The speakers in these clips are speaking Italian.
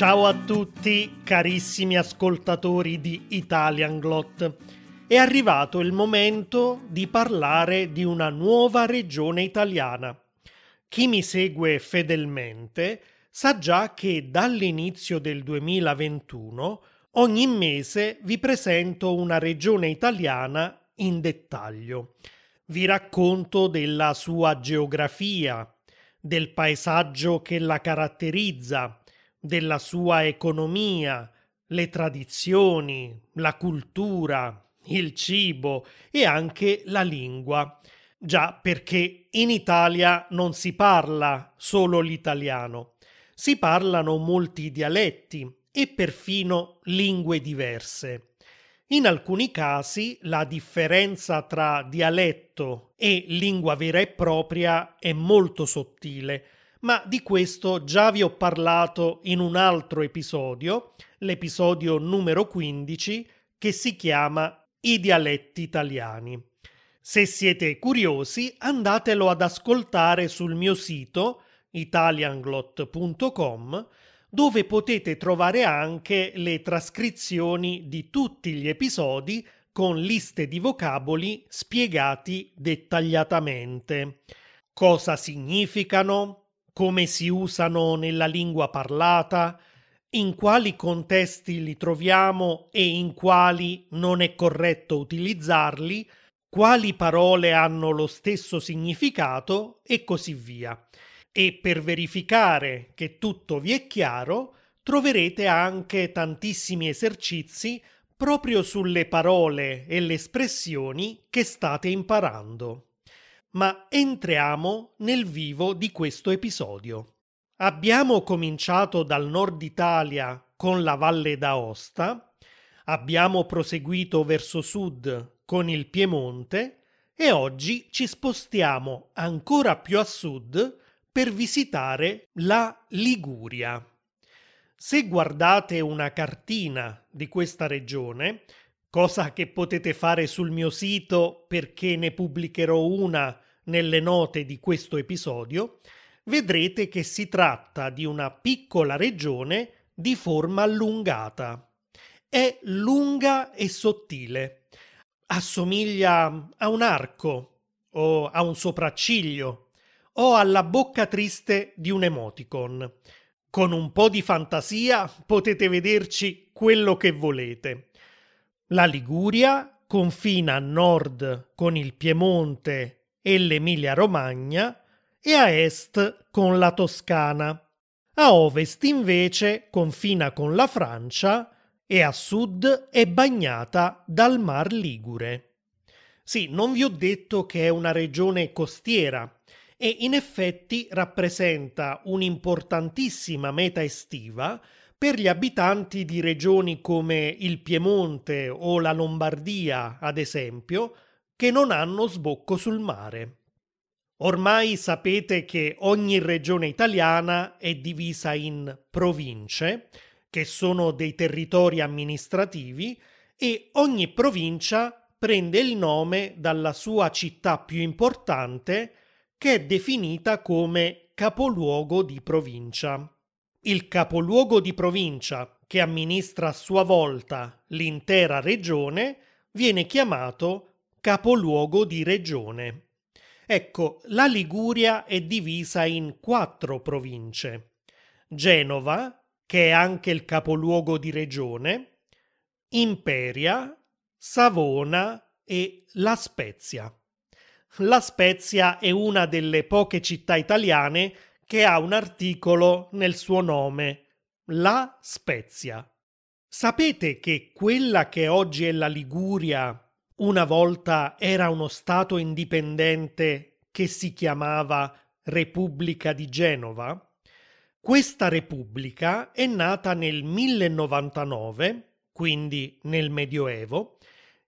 Ciao a tutti carissimi ascoltatori di Italian Glot. È arrivato il momento di parlare di una nuova regione italiana. Chi mi segue fedelmente sa già che dall'inizio del 2021 ogni mese vi presento una regione italiana in dettaglio. Vi racconto della sua geografia, del paesaggio che la caratterizza, della sua economia, le tradizioni, la cultura, il cibo e anche la lingua. Già perché in Italia non si parla solo l'italiano, si parlano molti dialetti e perfino lingue diverse. In alcuni casi la differenza tra dialetto e lingua vera e propria è molto sottile, ma di questo già vi ho parlato in un altro episodio, l'episodio numero 15, che si chiama I dialetti italiani. Se siete curiosi, andatelo ad ascoltare sul mio sito italianglot.com dove potete trovare anche le trascrizioni di tutti gli episodi con liste di vocaboli spiegati dettagliatamente. Cosa significano? Come si usano nella lingua parlata? In quali contesti li troviamo e in quali non è corretto utilizzarli? Quali parole hanno lo stesso significato? E così via e per verificare che tutto vi è chiaro troverete anche tantissimi esercizi proprio sulle parole e le espressioni che state imparando. Ma entriamo nel vivo di questo episodio. Abbiamo cominciato dal nord Italia con la Valle d'Aosta, abbiamo proseguito verso sud con il Piemonte e oggi ci spostiamo ancora più a sud per visitare la Liguria. Se guardate una cartina di questa regione, cosa che potete fare sul mio sito perché ne pubblicherò una nelle note di questo episodio, vedrete che si tratta di una piccola regione di forma allungata. È lunga e sottile. Assomiglia a un arco o a un sopracciglio o alla bocca triste di un emoticon. Con un po' di fantasia potete vederci quello che volete. La Liguria confina a nord con il Piemonte e l'Emilia Romagna e a est con la Toscana. A ovest invece confina con la Francia e a sud è bagnata dal Mar Ligure. Sì, non vi ho detto che è una regione costiera, e in effetti rappresenta un'importantissima meta estiva per gli abitanti di regioni come il Piemonte o la Lombardia, ad esempio, che non hanno sbocco sul mare. Ormai sapete che ogni regione italiana è divisa in province, che sono dei territori amministrativi, e ogni provincia prende il nome dalla sua città più importante che è definita come capoluogo di provincia. Il capoluogo di provincia, che amministra a sua volta l'intera regione, viene chiamato capoluogo di regione. Ecco, la Liguria è divisa in quattro province. Genova, che è anche il capoluogo di regione, Imperia, Savona e La Spezia. La Spezia è una delle poche città italiane che ha un articolo nel suo nome, La Spezia. Sapete che quella che oggi è la Liguria una volta era uno stato indipendente che si chiamava Repubblica di Genova? Questa repubblica è nata nel 1099, quindi nel Medioevo,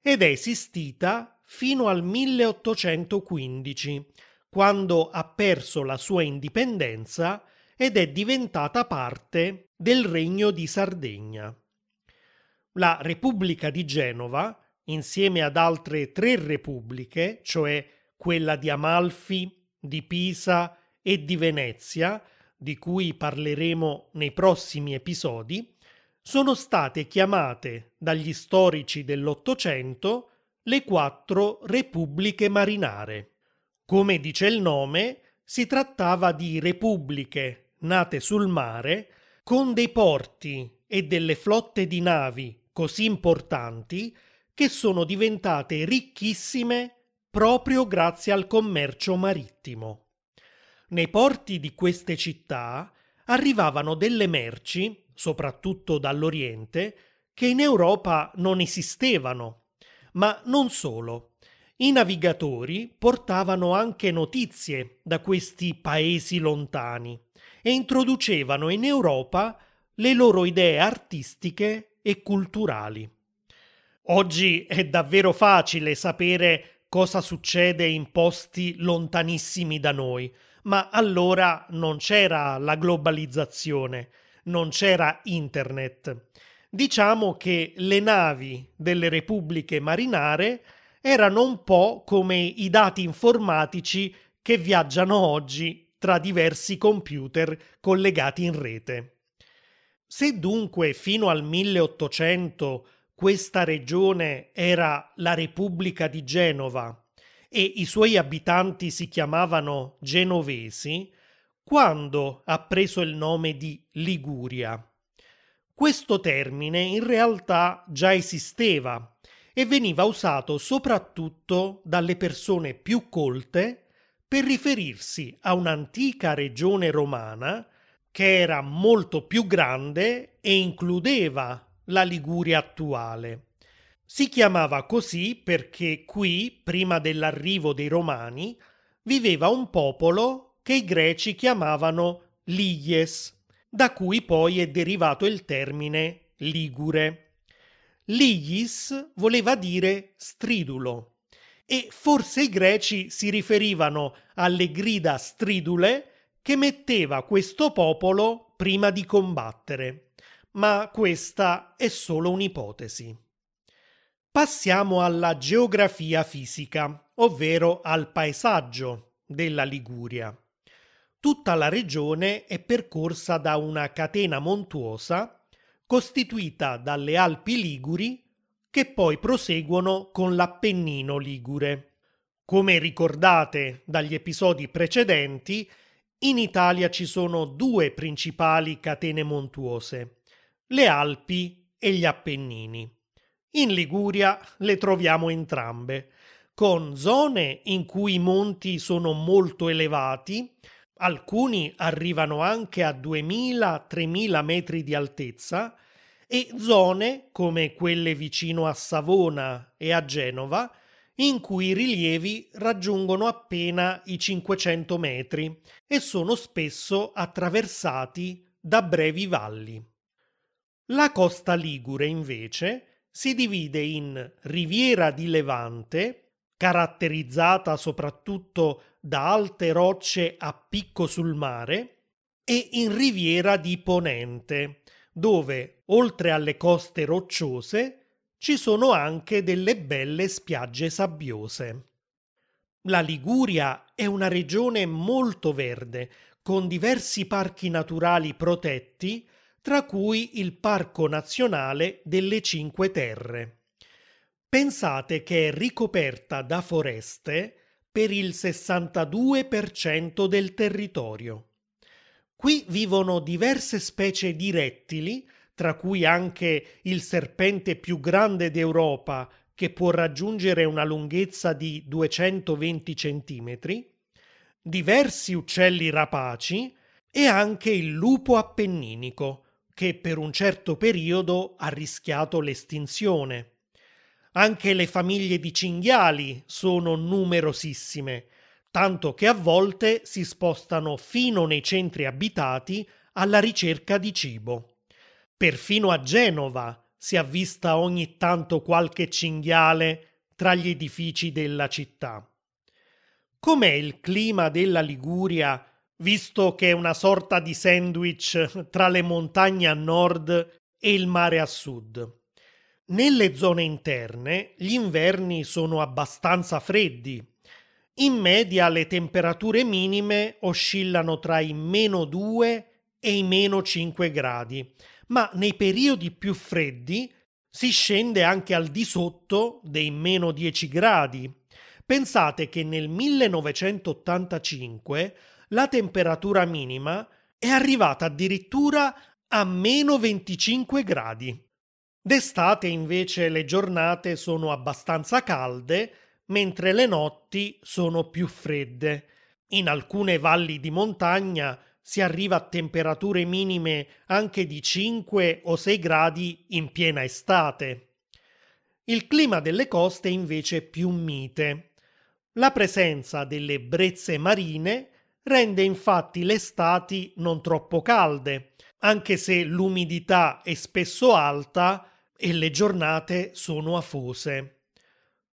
ed è esistita fino al 1815, quando ha perso la sua indipendenza ed è diventata parte del Regno di Sardegna. La Repubblica di Genova, insieme ad altre tre repubbliche, cioè quella di Amalfi, di Pisa e di Venezia, di cui parleremo nei prossimi episodi, sono state chiamate dagli storici dell'Ottocento le quattro repubbliche marinare. Come dice il nome, si trattava di repubbliche nate sul mare con dei porti e delle flotte di navi così importanti che sono diventate ricchissime proprio grazie al commercio marittimo. Nei porti di queste città arrivavano delle merci, soprattutto dall'Oriente, che in Europa non esistevano. Ma non solo. I navigatori portavano anche notizie da questi paesi lontani e introducevano in Europa le loro idee artistiche e culturali. Oggi è davvero facile sapere cosa succede in posti lontanissimi da noi, ma allora non c'era la globalizzazione, non c'era internet. Diciamo che le navi delle repubbliche marinare erano un po' come i dati informatici che viaggiano oggi tra diversi computer collegati in rete. Se dunque fino al 1800 questa regione era la Repubblica di Genova e i suoi abitanti si chiamavano genovesi, quando ha preso il nome di Liguria. Questo termine in realtà già esisteva e veniva usato soprattutto dalle persone più colte per riferirsi a un'antica regione romana che era molto più grande e includeva la Liguria attuale. Si chiamava così perché qui, prima dell'arrivo dei Romani, viveva un popolo che i greci chiamavano Ligies, da cui poi è derivato il termine Ligure. Ligis voleva dire stridulo e forse i greci si riferivano alle grida stridule che metteva questo popolo prima di combattere. Ma questa è solo un'ipotesi. Passiamo alla geografia fisica, ovvero al paesaggio della Liguria. Tutta la regione è percorsa da una catena montuosa costituita dalle Alpi Liguri che poi proseguono con l'Appennino Ligure. Come ricordate dagli episodi precedenti, in Italia ci sono due principali catene montuose, le Alpi e gli Appennini. In Liguria le troviamo entrambe, con zone in cui i monti sono molto elevati, alcuni arrivano anche a 2000-3000 metri di altezza, e zone come quelle vicino a Savona e a Genova, in cui i rilievi raggiungono appena i 500 metri e sono spesso attraversati da brevi valli. La costa ligure, invece, si divide in riviera di Levante, caratterizzata soprattutto da alte rocce a picco sul mare, e in riviera di Ponente, dove, oltre alle coste rocciose, ci sono anche delle belle spiagge sabbiose. La Liguria è una regione molto verde, con diversi parchi naturali protetti tra cui il Parco Nazionale delle Cinque Terre. Pensate che è ricoperta da foreste per il 62% del territorio. Qui vivono diverse specie di rettili, tra cui anche il serpente più grande d'Europa che può raggiungere una lunghezza di 220 cm, diversi uccelli rapaci e anche il lupo appenninico, che per un certo periodo ha rischiato l'estinzione. Anche le famiglie di cinghiali sono numerosissime, tanto che a volte si spostano fino nei centri abitati alla ricerca di cibo. Perfino a Genova si è vista ogni tanto qualche cinghiale tra gli edifici della città. Com'è il clima della Liguria visto che è una sorta di sandwich tra le montagne a nord e il mare a sud. Nelle zone interne gli inverni sono abbastanza freddi. In media le temperature minime oscillano tra i meno 2 e i meno 5 gradi, ma nei periodi più freddi si scende anche al di sotto dei meno 10 gradi. Pensate che nel 1985 la temperatura minima è arrivata addirittura a meno 25 gradi. D'estate invece le giornate sono abbastanza calde, mentre le notti sono più fredde. In alcune valli di montagna si arriva a temperature minime anche di 5 o 6 gradi in piena estate. Il clima delle coste è invece più mite. La presenza delle brezze marine rende infatti le estati non troppo calde, anche se l'umidità è spesso alta e le giornate sono afose.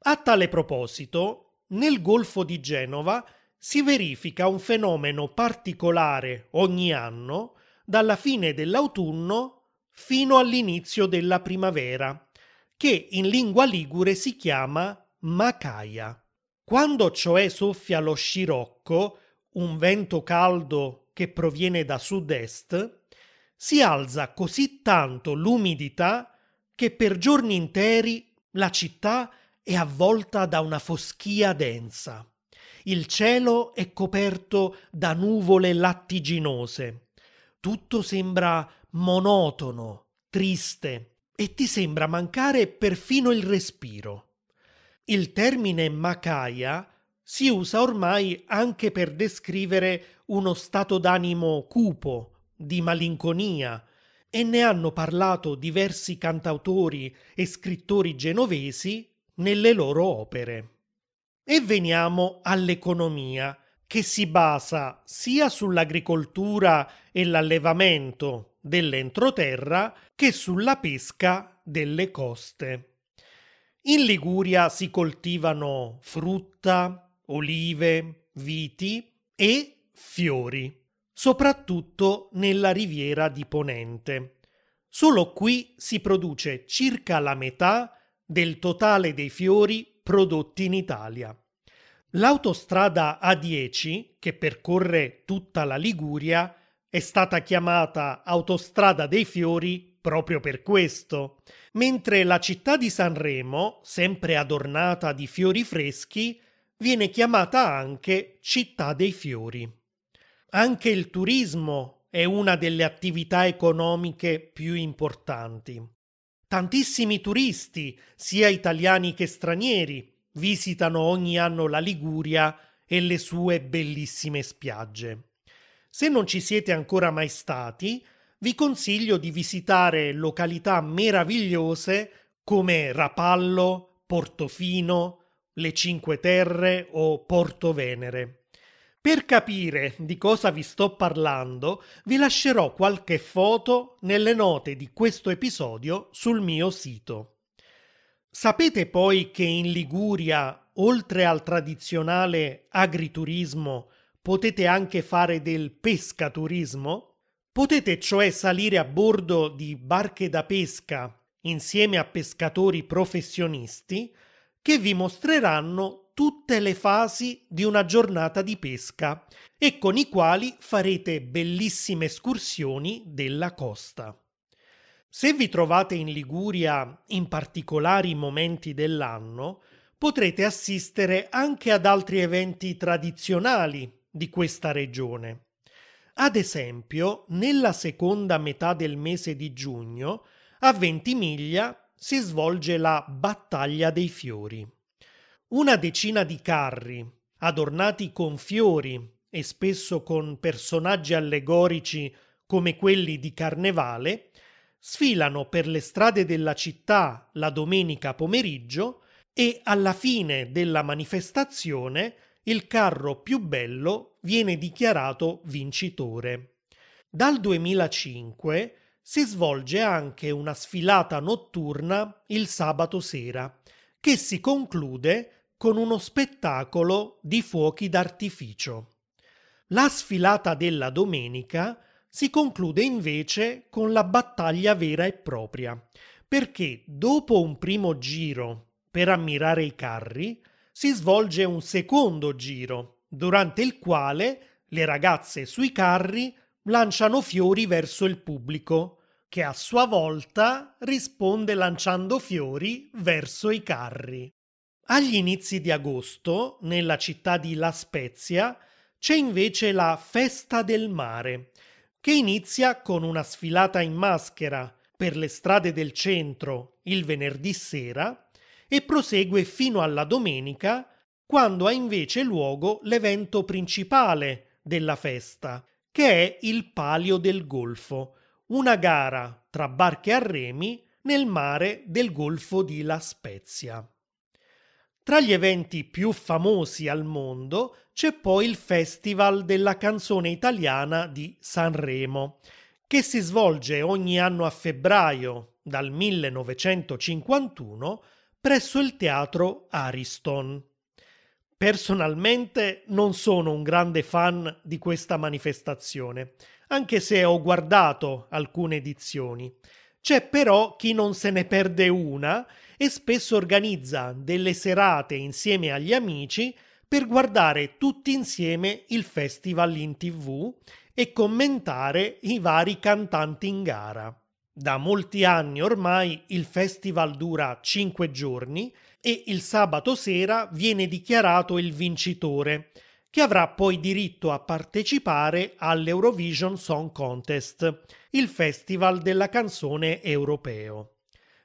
A tale proposito, nel Golfo di Genova si verifica un fenomeno particolare ogni anno dalla fine dell'autunno fino all'inizio della primavera, che in lingua ligure si chiama macaia. Quando cioè soffia lo scirocco, un vento caldo che proviene da sud-est, si alza così tanto l'umidità che per giorni interi la città è avvolta da una foschia densa. Il cielo è coperto da nuvole lattiginose. Tutto sembra monotono, triste e ti sembra mancare perfino il respiro. Il termine macaia si usa ormai anche per descrivere uno stato d'animo cupo, di malinconia, e ne hanno parlato diversi cantautori e scrittori genovesi nelle loro opere. E veniamo all'economia, che si basa sia sull'agricoltura e l'allevamento dell'entroterra che sulla pesca delle coste. In Liguria si coltivano frutta, olive, viti e fiori, soprattutto nella riviera di Ponente. Solo qui si produce circa la metà del totale dei fiori prodotti in Italia. L'autostrada A10, che percorre tutta la Liguria, è stata chiamata Autostrada dei Fiori proprio per questo, mentre la città di Sanremo, sempre adornata di fiori freschi, viene chiamata anche Città dei Fiori. Anche il turismo è una delle attività economiche più importanti. Tantissimi turisti, sia italiani che stranieri, visitano ogni anno la Liguria e le sue bellissime spiagge. Se non ci siete ancora mai stati, vi consiglio di visitare località meravigliose come Rapallo, Portofino, le Cinque Terre o Porto Venere. Per capire di cosa vi sto parlando, vi lascerò qualche foto nelle note di questo episodio sul mio sito. Sapete poi che in Liguria, oltre al tradizionale agriturismo, potete anche fare del pescaturismo? Potete cioè salire a bordo di barche da pesca insieme a pescatori professionisti che vi mostreranno tutte le fasi di una giornata di pesca e con i quali farete bellissime escursioni della costa. Se vi trovate in Liguria in particolari momenti dell'anno, potrete assistere anche ad altri eventi tradizionali di questa regione. Ad esempio, nella seconda metà del mese di giugno, a Ventimiglia si svolge la Battaglia dei Fiori. Una decina di carri, adornati con fiori e spesso con personaggi allegorici come quelli di Carnevale, sfilano per le strade della città la domenica pomeriggio e alla fine della manifestazione il carro più bello viene dichiarato vincitore. Dal 2005 si svolge anche una sfilata notturna il sabato sera, che si conclude con uno spettacolo di fuochi d'artificio. La sfilata della domenica si conclude invece con la battaglia vera e propria, perché dopo un primo giro per ammirare i carri si svolge un secondo giro, durante il quale le ragazze sui carri lanciano fiori verso il pubblico, che a sua volta risponde lanciando fiori verso i carri. Agli inizi di agosto, nella città di La Spezia, c'è invece la Festa del Mare, che inizia con una sfilata in maschera per le strade del centro il venerdì sera e prosegue fino alla domenica, quando ha invece luogo l'evento principale della festa, che è il Palio del Golfo, una gara tra barche a remi nel mare del Golfo di La Spezia. Tra gli eventi più famosi al mondo c'è poi il Festival della canzone italiana di Sanremo, che si svolge ogni anno a febbraio dal 1951 presso il teatro Ariston. Personalmente non sono un grande fan di questa manifestazione, anche se ho guardato alcune edizioni. C'è però chi non se ne perde una e spesso organizza delle serate insieme agli amici per guardare tutti insieme il festival in tv e commentare i vari cantanti in gara. Da molti anni ormai il festival dura 5 giorni e il sabato sera viene dichiarato il vincitore, che avrà poi diritto a partecipare all'Eurovision Song Contest, il festival della canzone europeo.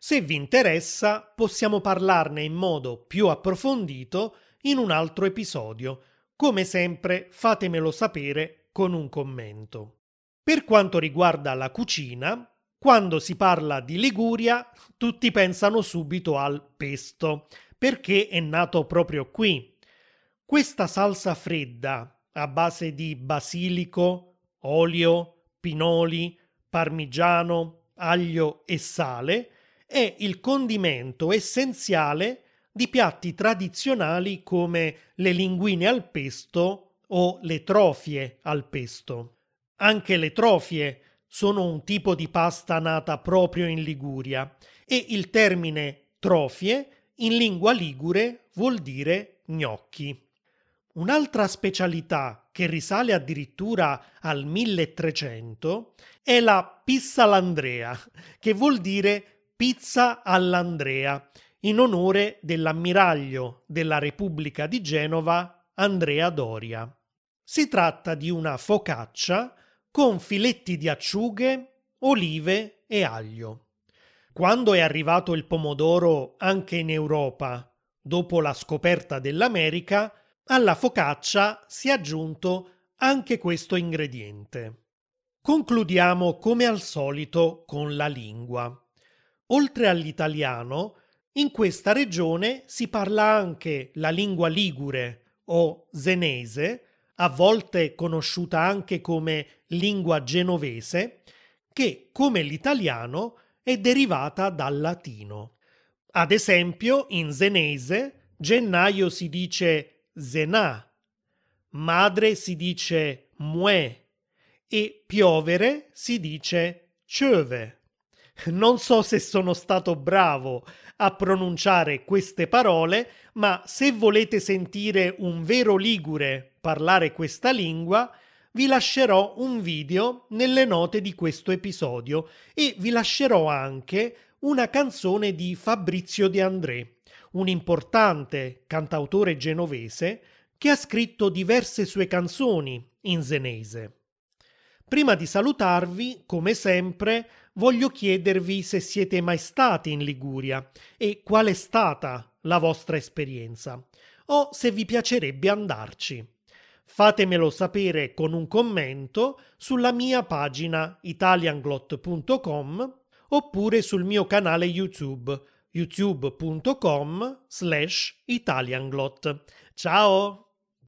Se vi interessa, possiamo parlarne in modo più approfondito in un altro episodio. Come sempre, fatemelo sapere con un commento. Per quanto riguarda la cucina, quando si parla di Liguria, tutti pensano subito al pesto, perché è nato proprio qui. Questa salsa fredda, a base di basilico, olio, pinoli, parmigiano, aglio e sale, è il condimento essenziale di piatti tradizionali come le linguine al pesto o le trofie al pesto. Anche le trofie sono un tipo di pasta nata proprio in Liguria e il termine trofie in lingua ligure vuol dire gnocchi. Un'altra specialità che risale addirittura al 1300 è la pizza all'Andrea, che vuol dire pizza all'Andrea, in onore dell'ammiraglio della Repubblica di Genova Andrea Doria. Si tratta di una focaccia con filetti di acciughe, olive e aglio. Quando è arrivato il pomodoro anche in Europa, dopo la scoperta dell'America, alla focaccia si è aggiunto anche questo ingrediente. Concludiamo come al solito con la lingua. Oltre all'italiano, in questa regione si parla anche la lingua ligure o senese, a volte conosciuta anche come lingua genovese, che, come l'italiano, è derivata dal latino. Ad esempio, in senese, gennaio si dice zenà, madre si dice mue e piovere si dice ciove. Non so se sono stato bravo a pronunciare queste parole, ma se volete sentire un vero ligure parlare questa lingua, vi lascerò un video nelle note di questo episodio e vi lascerò anche una canzone di Fabrizio De André, un importante cantautore genovese che ha scritto diverse sue canzoni in senese. Prima di salutarvi, come sempre, voglio chiedervi se siete mai stati in Liguria e qual è stata la vostra esperienza, o se vi piacerebbe andarci. Fatemelo sapere con un commento sulla mia pagina italianglot.com oppure sul mio canale YouTube youtube.com slash italianglot. Ciao!